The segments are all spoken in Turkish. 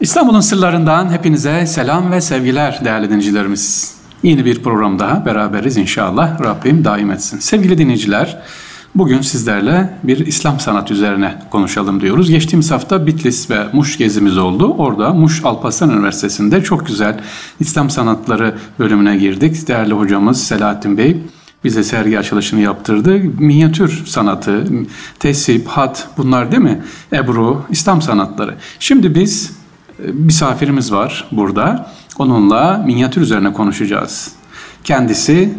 İstanbul'un sırlarından hepinize selam ve sevgiler değerli dinleyicilerimiz. Yeni bir program daha beraberiz inşallah. Rabbim daim etsin. Sevgili dinleyiciler, bugün sizlerle bir İslam sanat üzerine konuşalım diyoruz. Geçtiğimiz hafta Bitlis ve Muş gezimiz oldu. Orada Muş Alparslan Üniversitesi'nde çok güzel İslam sanatları bölümüne girdik. Değerli hocamız Selahattin Bey bize sergi açılışını yaptırdı. Minyatür sanatı, tesip, hat bunlar değil mi? Ebru, İslam sanatları. Şimdi biz misafirimiz var burada. Onunla minyatür üzerine konuşacağız. Kendisi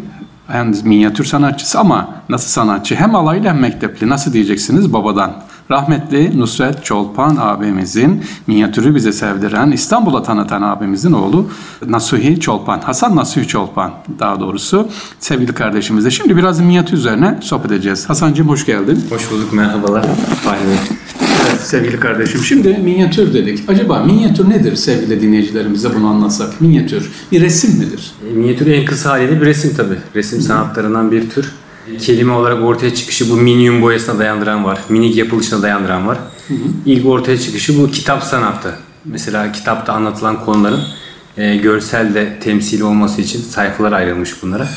hem minyatür sanatçısı ama nasıl sanatçı? Hem alaylı hem mektepli. Nasıl diyeceksiniz? Babadan. Rahmetli Nusret Çolpan abimizin minyatürü bize sevdiren, İstanbul'a tanıtan abimizin oğlu Nasuhi Çolpan. Hasan Nasuhi Çolpan daha doğrusu. Sevgili kardeşimizle. Şimdi biraz minyatür üzerine sohbet edeceğiz. Hasancığım hoş geldin. Hoş bulduk, merhabalar. Fahri sevgili kardeşim. Şimdi minyatür dedik. Acaba minyatür nedir sevgili dinleyicilerimize bunu anlatsak? Minyatür bir resim midir? E, minyatür en kısa haliyle bir resim tabi. Resim Hı. sanatlarından bir tür. Kelime olarak ortaya çıkışı bu minyum boyasına dayandıran var. Minik yapılışına dayandıran var. Hı hı. İlk ortaya çıkışı bu kitap sanatı. Mesela kitapta anlatılan konuların e, görselde temsili olması için sayfalar ayrılmış bunlara.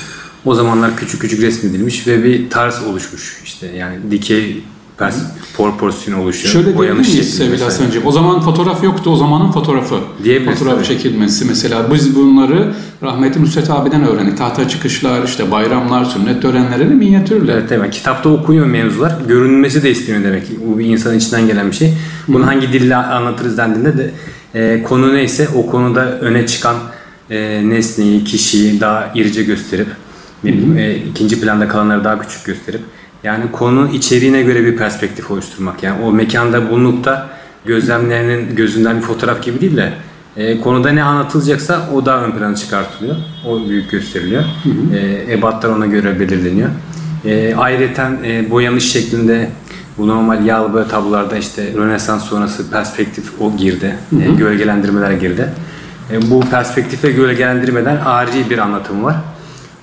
O zamanlar küçük küçük resmedilmiş ve bir tarz oluşmuş. İşte yani dikey pers proporsiyon oluşuyor. Şöyle diyebilir miyiz sevgili Hasan'cığım? O zaman fotoğraf yoktu, o zamanın fotoğrafı. Diyebiliriz. Fotoğraf tabii. çekilmesi mesela. Biz bunları rahmetli Nusret abiden öğrendik. Tahta çıkışlar, işte bayramlar, sünnet törenlerini minyatürle. Evet, evet. Kitapta okunuyor mevzular. Görünmesi de isteniyor demek ki. Bu bir insanın içinden gelen bir şey. Bunu Hı. hangi dille anlatırız dendiğinde de e, konu neyse o konuda öne çıkan e, nesneyi, kişiyi daha irice gösterip, e, ikinci planda kalanları daha küçük gösterip yani konunun içeriğine göre bir perspektif oluşturmak. Yani o mekanda bulunup da gözlemleyenin gözünden bir fotoğraf gibi değil de e, konuda ne anlatılacaksa o daha ön plana çıkartılıyor. O büyük gösteriliyor. Hı hı. E, ebatlar ona göre belirleniyor. E, ayrıca e, boyanış şeklinde bu normal yağlı böyle tablolarda işte Rönesans sonrası perspektif o girdi. Hı hı. E, gölgelendirmeler girdi. E, bu perspektif ve gölgelendirmeden ari bir anlatım var.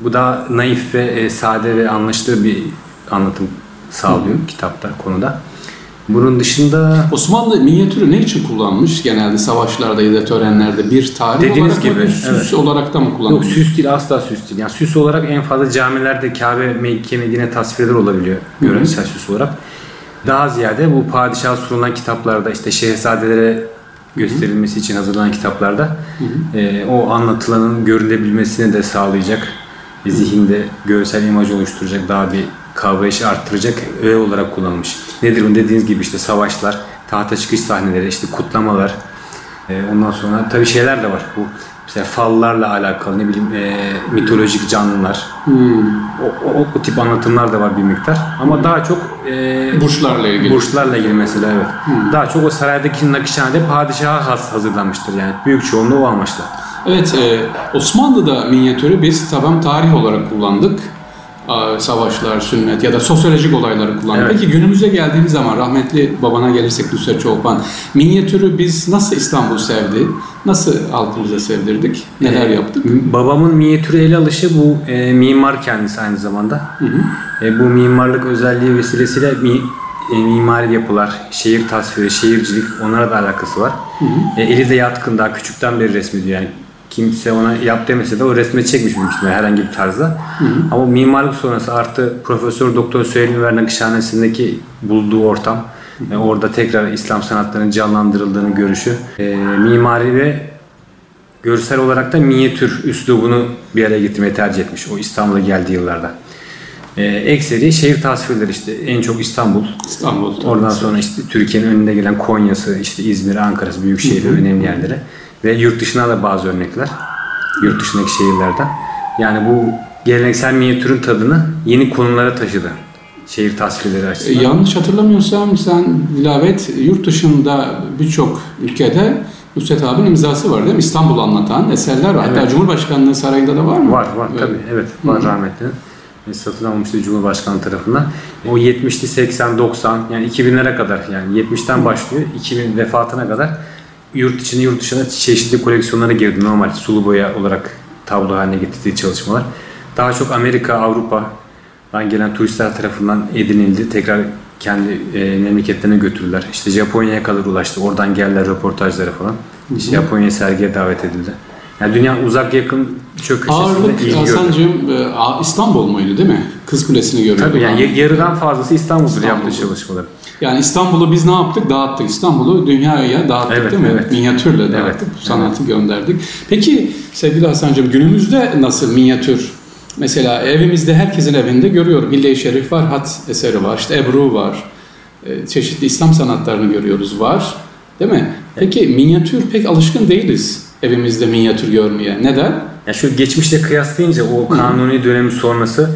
Bu da naif ve e, sade ve anlaşılır bir anlatım sağlıyor Hı. kitapta konuda. Bunun dışında Osmanlı minyatürü ne için kullanmış? Genelde savaşlarda ya da törenlerde bir tarih Dediğiniz olarak gibi, mı, süs evet. olarak da mı kullanmış? Yok süs değil asla süs değil. Yani süs olarak en fazla camilerde Kabe, Mekke, Medine tasvirler olabiliyor görünsel süs olarak. Daha ziyade bu padişah sunulan kitaplarda işte şehzadelere gösterilmesi için hazırlanan kitaplarda E, o anlatılanın görülebilmesini de sağlayacak zihinde görsel imaj oluşturacak daha bir kavrayışı arttıracak öğe olarak kullanılmış. Nedir bu dediğiniz gibi işte savaşlar, tahta çıkış sahneleri, işte kutlamalar. E, ondan sonra tabii şeyler de var. Bu mesela fallarla alakalı ne bileyim e, mitolojik canlılar. Hmm. O, o, o tip anlatımlar da var bir miktar. Ama hmm. daha çok e, burçlarla ilgili. Burçlarla ilgili mesela evet. Hmm. Daha çok o saraydaki nakışhanede padişaha has hazırlanmıştır yani. Büyük çoğunluğu o amaçla. Evet, e, Osmanlı'da minyatürü biz taban tarih olarak kullandık savaşlar, sünnet ya da sosyolojik olayları kullanıyor. Evet. Peki günümüze geldiğimiz zaman rahmetli babana gelirsek Nusret Çolpan, minyatürü biz nasıl İstanbul sevdi? Nasıl halkımıza sevdirdik? Neler ee, yaptık? Babamın minyatürü ele alışı bu e, mimar kendisi aynı zamanda. Hı hı. E, bu mimarlık özelliği vesilesiyle mi, e, mimari yapılar, şehir tasviri, şehircilik onlara da alakası var. Hı hı. E, eli de yatkın daha küçükten beri resmediyor yani kimse ona yap demese de o resme çekmiş büyük ihtimalle herhangi bir tarzda. Hı hı. Ama mimarlık sonrası artı Profesör Doktor Süheyl Ver Nakışhanesi'ndeki bulduğu ortam ve orada tekrar İslam sanatlarının canlandırıldığını görüşü e, mimari ve görsel olarak da minyatür üslubunu bir araya getirmeyi tercih etmiş o İstanbul'a geldiği yıllarda. E, ekseri şehir tasvirleri işte en çok İstanbul. İstanbul. Oradan sonra işte Türkiye'nin önünde gelen Konya'sı, işte İzmir, Ankara'sı büyük şehirler, önemli yerleri. Ve yurt dışına da bazı örnekler. Yurt dışındaki şehirlerden. Yani bu geleneksel minyatürün tadını yeni konumlara taşıdı. Şehir tasvirleri açısından. E, yanlış hatırlamıyorsam sen Dilavet yurt dışında birçok ülkede Nusret abinin imzası var değil mi? İstanbul anlatan eserler var. Evet. Hatta Cumhurbaşkanlığı sarayında da var mı? Var var evet. tabii evet var rahmetli. Satın almıştı Cumhurbaşkanı tarafından. O 70'li 80 90 yani 2000'lere kadar yani 70'ten başlıyor 2000 vefatına kadar yurt içine yurt dışına çeşitli koleksiyonlara girdi normal sulu boya olarak tablo haline getirdiği çalışmalar. Daha çok Amerika, Avrupa'dan gelen turistler tarafından edinildi. Tekrar kendi e, memleketlerine götürdüler. İşte Japonya'ya kadar ulaştı. Oradan geldiler röportajları falan. İşte Japonya sergiye davet edildi. Yani dünya uzak yakın çok Ağırlık. Hasan'cığım e, İstanbul muydu değil mi? Kız Kulesi'ni görüyordum. Tabii yani yarıdan fazlası İstanbul'dur İstanbul'dur. yaptığı çalışmaları. Yani İstanbul'u biz ne yaptık? Dağıttık. İstanbul'u dünyaya dağıttık Evet, değil mi? evet. Minyatürle dağıttık. Evet, Bu sanatı gönderdik. Peki sevgili Hasan'cığım günümüzde nasıl minyatür? Mesela evimizde herkesin evinde görüyorum. İlle-i Şerif var, hat eseri var, işte Ebru var. e, Çeşitli İslam sanatlarını görüyoruz. Var. Değil mi? Peki minyatür pek alışkın değiliz evimizde minyatür görmeye. Neden? Yani şu geçmişle kıyaslayınca o kanuni dönemi sonrası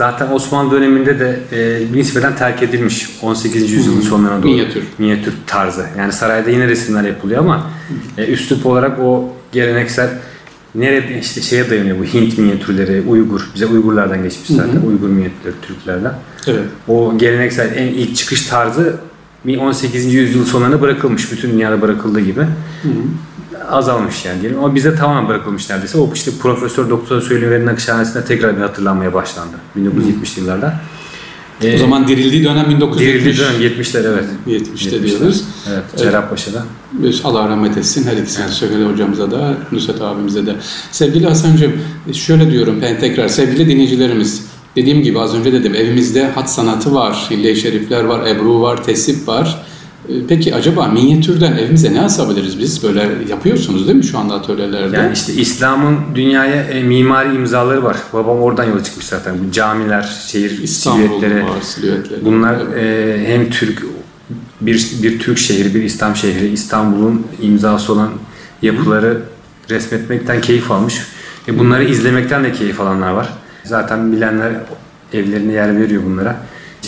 zaten Osmanlı döneminde de e, nispeten terk edilmiş 18. yüzyılın sonlarına doğru. Minyatür. Minyatür tarzı. Yani sarayda yine resimler yapılıyor ama e, üslup olarak o geleneksel nerede işte şeye dayanıyor bu Hint minyatürleri, Uygur, bize Uygurlardan geçmiş zaten Uygur minyatürleri Türklerden. Evet. O geleneksel en ilk çıkış tarzı bir 18. yüzyıl sonlarına bırakılmış. Bütün dünyada bırakıldığı gibi. Azalmış yani diyelim. Ama bize tamamen bırakılmış neredeyse. O işte Profesör Doktor Söylever'in Nakışhanesi'nde tekrar bir hatırlanmaya başlandı. 1970'li yıllarda. O Ee, zaman dirildiği dönem 1970. dirildiği dönem 70'ler evet. 70'te 70'ler. diyoruz. Evet. Cerrahpaşa'da. Biz Allah rahmet etsin her ikisine Söyle hocamıza da Nusret abimize de. Sevgili Hasan'cığım şöyle diyorum ben tekrar sevgili dinleyicilerimiz dediğim gibi az önce dedim evimizde hat sanatı var, hille şerifler var, ebru var, tesip var. Ee, Peki acaba minyatürden evimize ne asabiliriz biz? Böyle yapıyorsunuz değil mi şu anda atölyelerde? Yani işte İslam'ın dünyaya e, mimari imzaları var. Babam oradan yola çıkmış zaten. Bu camiler, şehir silüetleri. Bunlar e, hem Türk bir bir Türk şehri, bir İslam şehri, İstanbul'un imzası olan yapıları resmetmekten keyif almış. E, bunları izlemekten de keyif alanlar var. Zaten bilenler evlerine yer veriyor bunlara.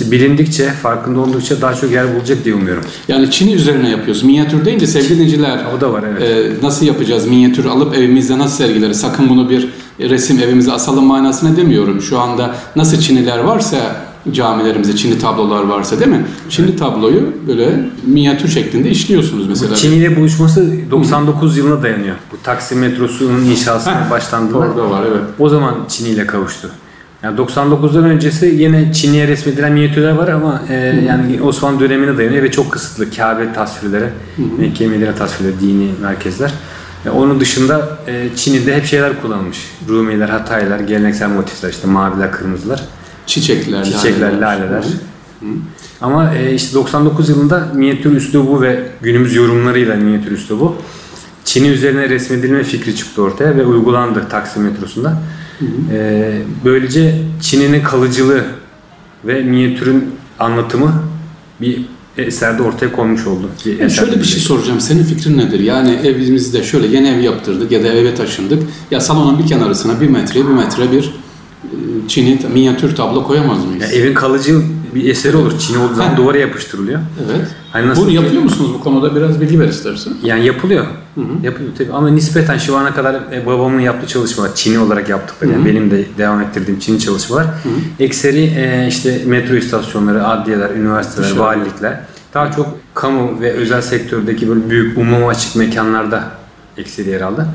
İşte bilindikçe, farkında oldukça daha çok yer bulacak diye umuyorum. Yani Çin'i üzerine yapıyoruz. Minyatür deyince sevgili dinleyiciler O da var evet. e, nasıl yapacağız? Minyatür alıp evimizde nasıl sergileriz? Sakın bunu bir resim evimize asalım manasına demiyorum. Şu anda nasıl Çiniler varsa camilerimizde Çinli tablolar varsa değil mi? Çinli tabloyu böyle minyatür şeklinde işliyorsunuz mesela. Çin ile buluşması 99 yılına dayanıyor. Bu Taksim metrosunun inşasına başlandığında Orada var evet. o zaman Çin ile kavuştu. Yani 99'dan öncesi yine Çinli'ye resmedilen minyatürler var ama e, yani Osmanlı dönemine dayanıyor ve çok kısıtlı. Kabe tasvirleri, Mekke Medine tasvirleri, dini merkezler. E, onun dışında e, Çin'de hep şeyler kullanılmış. Rumiler, Hataylar, geleneksel motifler işte maviler, kırmızılar, Çiçekler, çiçekler, laleler. Hı. Ama e, işte 99 yılında minyatür üslubu ve günümüz yorumlarıyla minyatür üslubu Çin'i üzerine resmedilme fikri çıktı ortaya ve uygulandı Taksim metrosunda. E, böylece Çin'in kalıcılığı ve minyatürün anlatımı bir eserde ortaya konmuş oldu. Bir Yani şöyle bir şey soracağım. Senin fikrin nedir? Yani evimizde şöyle yeni ev yaptırdık ya da eve taşındık. Ya salonun bir kenarısına bir metre bir metre bir e, Çin'i minyatür tablo koyamaz mıyız? Ya evin kalıcı bir eseri olur. Çin olduğu zaman duvara yapıştırılıyor. Evet. Hani nasıl Bunu yapıyor musunuz bu konuda? Biraz bilgi ver istersen. Yani yapılıyor. Yapılıyor tabii ama nispeten şu ana kadar e, babamın yaptığı çalışmalar, Çin'i olarak yaptıkları, yani benim de devam ettirdiğim Çin'i çalışmalar, ekseri e, işte metro istasyonları, adliyeler, üniversiteler, İnşallah. valilikler, daha çok kamu ve özel sektördeki böyle büyük umuma açık mekanlarda ekseri yer aldı.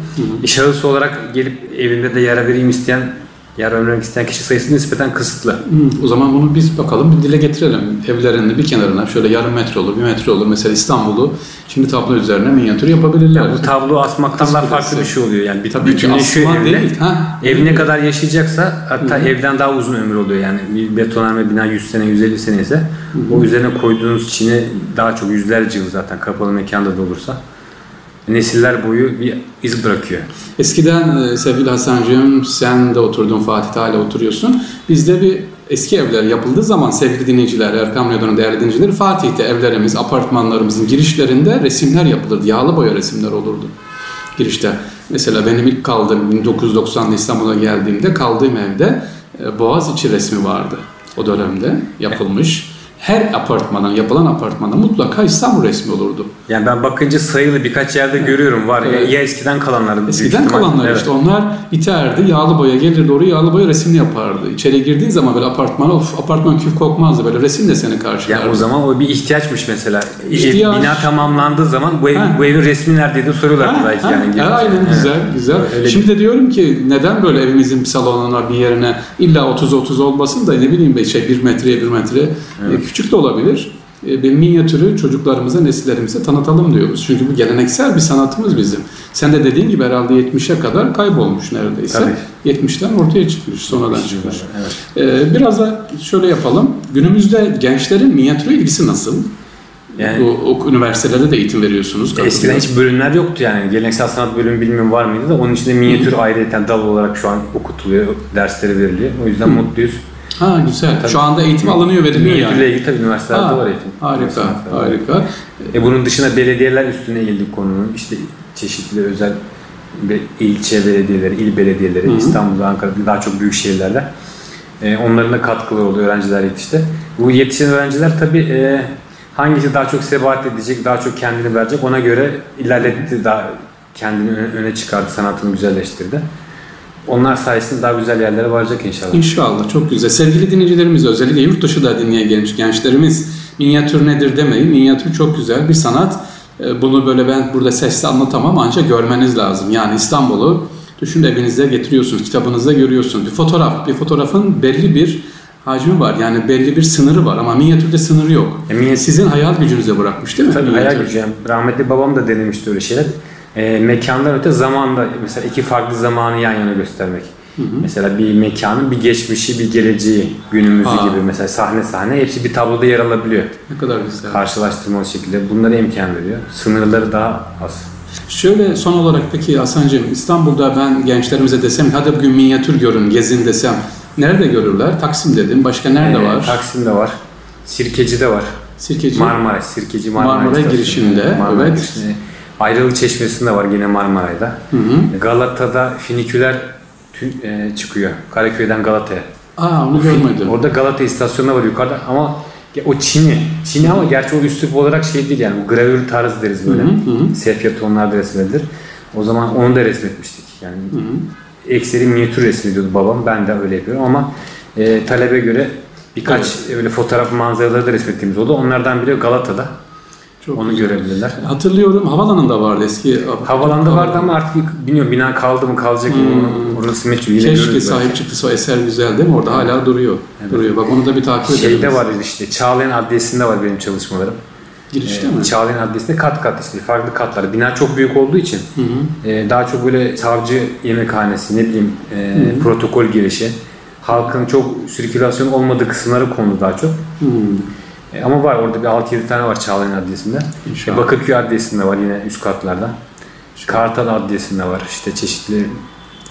E, şahıs olarak gelip evinde de yer vereyim isteyen, yer vermek isteyen kişi sayısı nispeten kısıtlı. Hı, o zaman bunu biz bakalım bir dile getirelim. Evlerinin bir kenarına şöyle yarım metre olur, bir metre olur. Mesela İstanbul'u şimdi tablo üzerine minyatür yapabilirler. Ya bu tablo asmaktan daha farklı bir şey oluyor yani. Bir, Tabii ki asma evle. değil. Ha, Ev ne kadar yaşayacaksa hatta evden daha uzun ömür oluyor yani bir betonarme bina 100 sene 150 sene ise o üzerine koyduğunuz çini daha çok yüzlerce yıl zaten kapalı mekanda da olursa nesiller boyu bir iz bırakıyor. Eskiden e, sevgili Hasan'cığım sen de oturdun Fatih hala oturuyorsun. Bizde bir eski evler yapıldığı zaman sevgili dinleyiciler, Erkam Radyo'nun değerli dinleyicileri Fatih'te evlerimiz, apartmanlarımızın girişlerinde resimler yapılırdı. Yağlı boya resimler olurdu girişte. Mesela benim ilk kaldığım 1990'da İstanbul'a geldiğimde kaldığım evde e, Boğaziçi resmi vardı. O dönemde yapılmış. Her apartmana, yapılan apartmana mutlaka İstanbul resmi olurdu. Yani ben bakınca sayılı birkaç yerde görüyorum var. Evet. Ya eskiden kalanlar. Eskiden kalanlar Evet. işte onlar biterdi, yağlı boya gelirdi oraya yağlı boya resimini yapardı. İçeri girdiğin zaman böyle apartmana of apartman küf kokmazdı böyle resim de seni karşılardı. Yani o zaman o bir ihtiyaçmış mesela. Ev- İhtiyaç. Bina tamamlandığı zaman bu, ev, Ha. bu evin resmi neredeydi soruyorlar Ha, belki ha, yani. ha, aynen Evet. güzel güzel. Öyle Şimdi de diyorum ki neden böyle evimizin salonuna bir yerine illa 30-30 olmasın da ne bileyim be şey bir metreye bir metre e, küçük de olabilir. e, bir minyatürü çocuklarımıza, nesillerimize tanıtalım diyoruz. Çünkü bu geleneksel bir sanatımız bizim. Sen de dediğin gibi herhalde 70'e kadar kaybolmuş neredeyse. Tabii. 70'ten ortaya çıkmış, sonradan çıkmış. Evet. Ee, biraz da şöyle yapalım. Günümüzde gençlerin minyatüre ilgisi nasıl? Yani- Bu, o üniversitelerde de eğitim veriyorsunuz. Eskiden hiç bölümler yoktu yani. Geleneksel sanat bölümü bilmiyorum var mıydı da onun içinde minyatür ayrıyeten dal olarak şu an okutuluyor, dersleri veriliyor. O yüzden mutluyuz. Ha güzel. Tabii. Şu anda eğitim alınıyor, veriliyor yani. ilgili tabii üniversitelerde Ha, var eğitim. Harika, harika. E bunun dışında belediyeler üstüne eğildi konunun. İşte çeşitli özel ilçe belediyeleri, il belediyeleri, Hı hı. İstanbul'da, Ankara'da daha çok büyük şehirlerde. E, onların da katkıları oluyor öğrenciler yetişti. Bu yetişen öğrenciler tabii e, hangisi daha çok sebat edecek, daha çok kendini verecek ona göre ilerletti, daha kendini öne çıkardı, sanatını güzelleştirdi. Onlar sayesinde daha güzel yerlere varacak inşallah. İnşallah çok güzel. Sevgili dinleyicilerimiz özellikle yurt dışı da dinleyen genç gençlerimiz minyatür nedir demeyin. Minyatür çok güzel bir sanat. Ee, Bunu böyle ben burada sesle anlatamam ancak görmeniz lazım. Yani İstanbul'u düşün evinizde getiriyorsunuz, kitabınızda görüyorsunuz. Bir fotoğraf, bir fotoğrafın belli bir hacmi var. Yani belli bir sınırı var ama minyatürde sınırı yok. E, minyatür- Sizin hayal gücünüze bırakmış değil mi? Tabii minyatür? hayal gücü. Yani rahmetli babam da denemişti öyle şeyler. E, mekandan öte zamanda mesela iki farklı zamanı yan yana göstermek. Mesela bir mekanın bir geçmişi, bir geleceği, günümüzü Aa. gibi mesela sahne sahne hepsi bir tabloda yer alabiliyor. Ne kadar güzel. Karşılaştırmalı şekilde bunları imkan veriyor. Sınırları daha az. Şöyle son olarak peki Hasan'cığım İstanbul'da ben gençlerimize desem hadi bugün minyatür görün, gezin desem nerede görürler? Taksim dedim. Başka nerede Ee, var? Taksim'de var. Sirkeci'de var. Sirkeci. Marmaray, Sirkeci Marmaray istasyonu. girişinde, Marmaray evet. girişinde. Ayrılık Çeşmesi'nde var yine Marmaray'da. Hı hı. Galata'da finiküler tü- e, çıkıyor. Karaköy'den Galata'ya. Aa onu görmedim. Orada Galata istasyonu var yukarıda ama o Çin'i. Çin'i ama gerçi o üslup olarak şey değil yani gravür tarzı deriz böyle. Hı hı. Sepya tonlarda resmedilir. O zaman onu da resmetmiştik. Yani Hı hı. ekseri minyatür resmediyordu babam. Ben de öyle yapıyorum ama e, talebe göre birkaç öyle fotoğraf manzaraları da resmettiğimiz oldu. Onlardan biri Galata'da. Çok Onu güzel. görebilirler. Havalanında vardı eski. Havalanda vardı ama artık bilmiyorum bina kaldı mı kalacak mı Hmm. orası meçhul. Yine Keşke sahip belki. çıktısı o eser güzel değil mi? Orada hala duruyor. Duruyor. Bak onu da bir takip edelim. Şeyde var işte Çağlayan Adliyesi'nde var benim çalışmalarım. Girişte Ee, mi? Çağlayan Adliyesi'nde kat kat işte farklı katlar. Bina çok büyük olduğu için Hı hı. e, daha çok böyle savcı yemekhanesi ne bileyim e, protokol girişi. Halkın çok sirkülasyon olmadığı kısımları konulu daha çok. Hı. E, ama var orada bir 6-7 tane var Çağlayan Adliyesi'nde. İnşallah. E, Bakırköy Adliyesi'nde var yine üst katlarda. Kartal Adliyesi'nde var işte çeşitli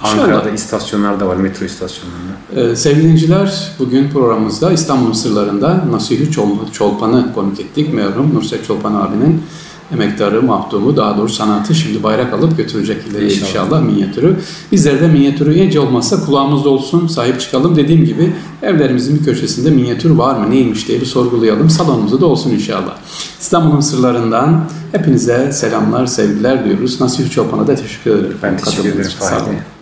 İnşallah. Ankara'da istasyonlarda var metro istasyonlarında. Ee, sevgili dinleyiciler, bugün programımızda İstanbul'un sırlarında Nasihi Çol- Çolpan'ı konuk ettik. Merhum Nurset Çolpan abinin emektarı, mahdumu, daha doğrusu sanatı şimdi bayrak alıp götürecek ileri inşallah. İnşallah. minyatürü. Bizler de minyatürü iyice olmazsa kulağımızda olsun, sahip çıkalım. Dediğim gibi evlerimizin bir köşesinde minyatür var mı, neymiş diye bir sorgulayalım. Salonumuzda da olsun inşallah. İstanbul'un sırlarından hepinize selamlar, sevgiler diyoruz. Nasihi Çolpan'a da teşekkür ederim. Ben teşekkür ederim. Sağ olun.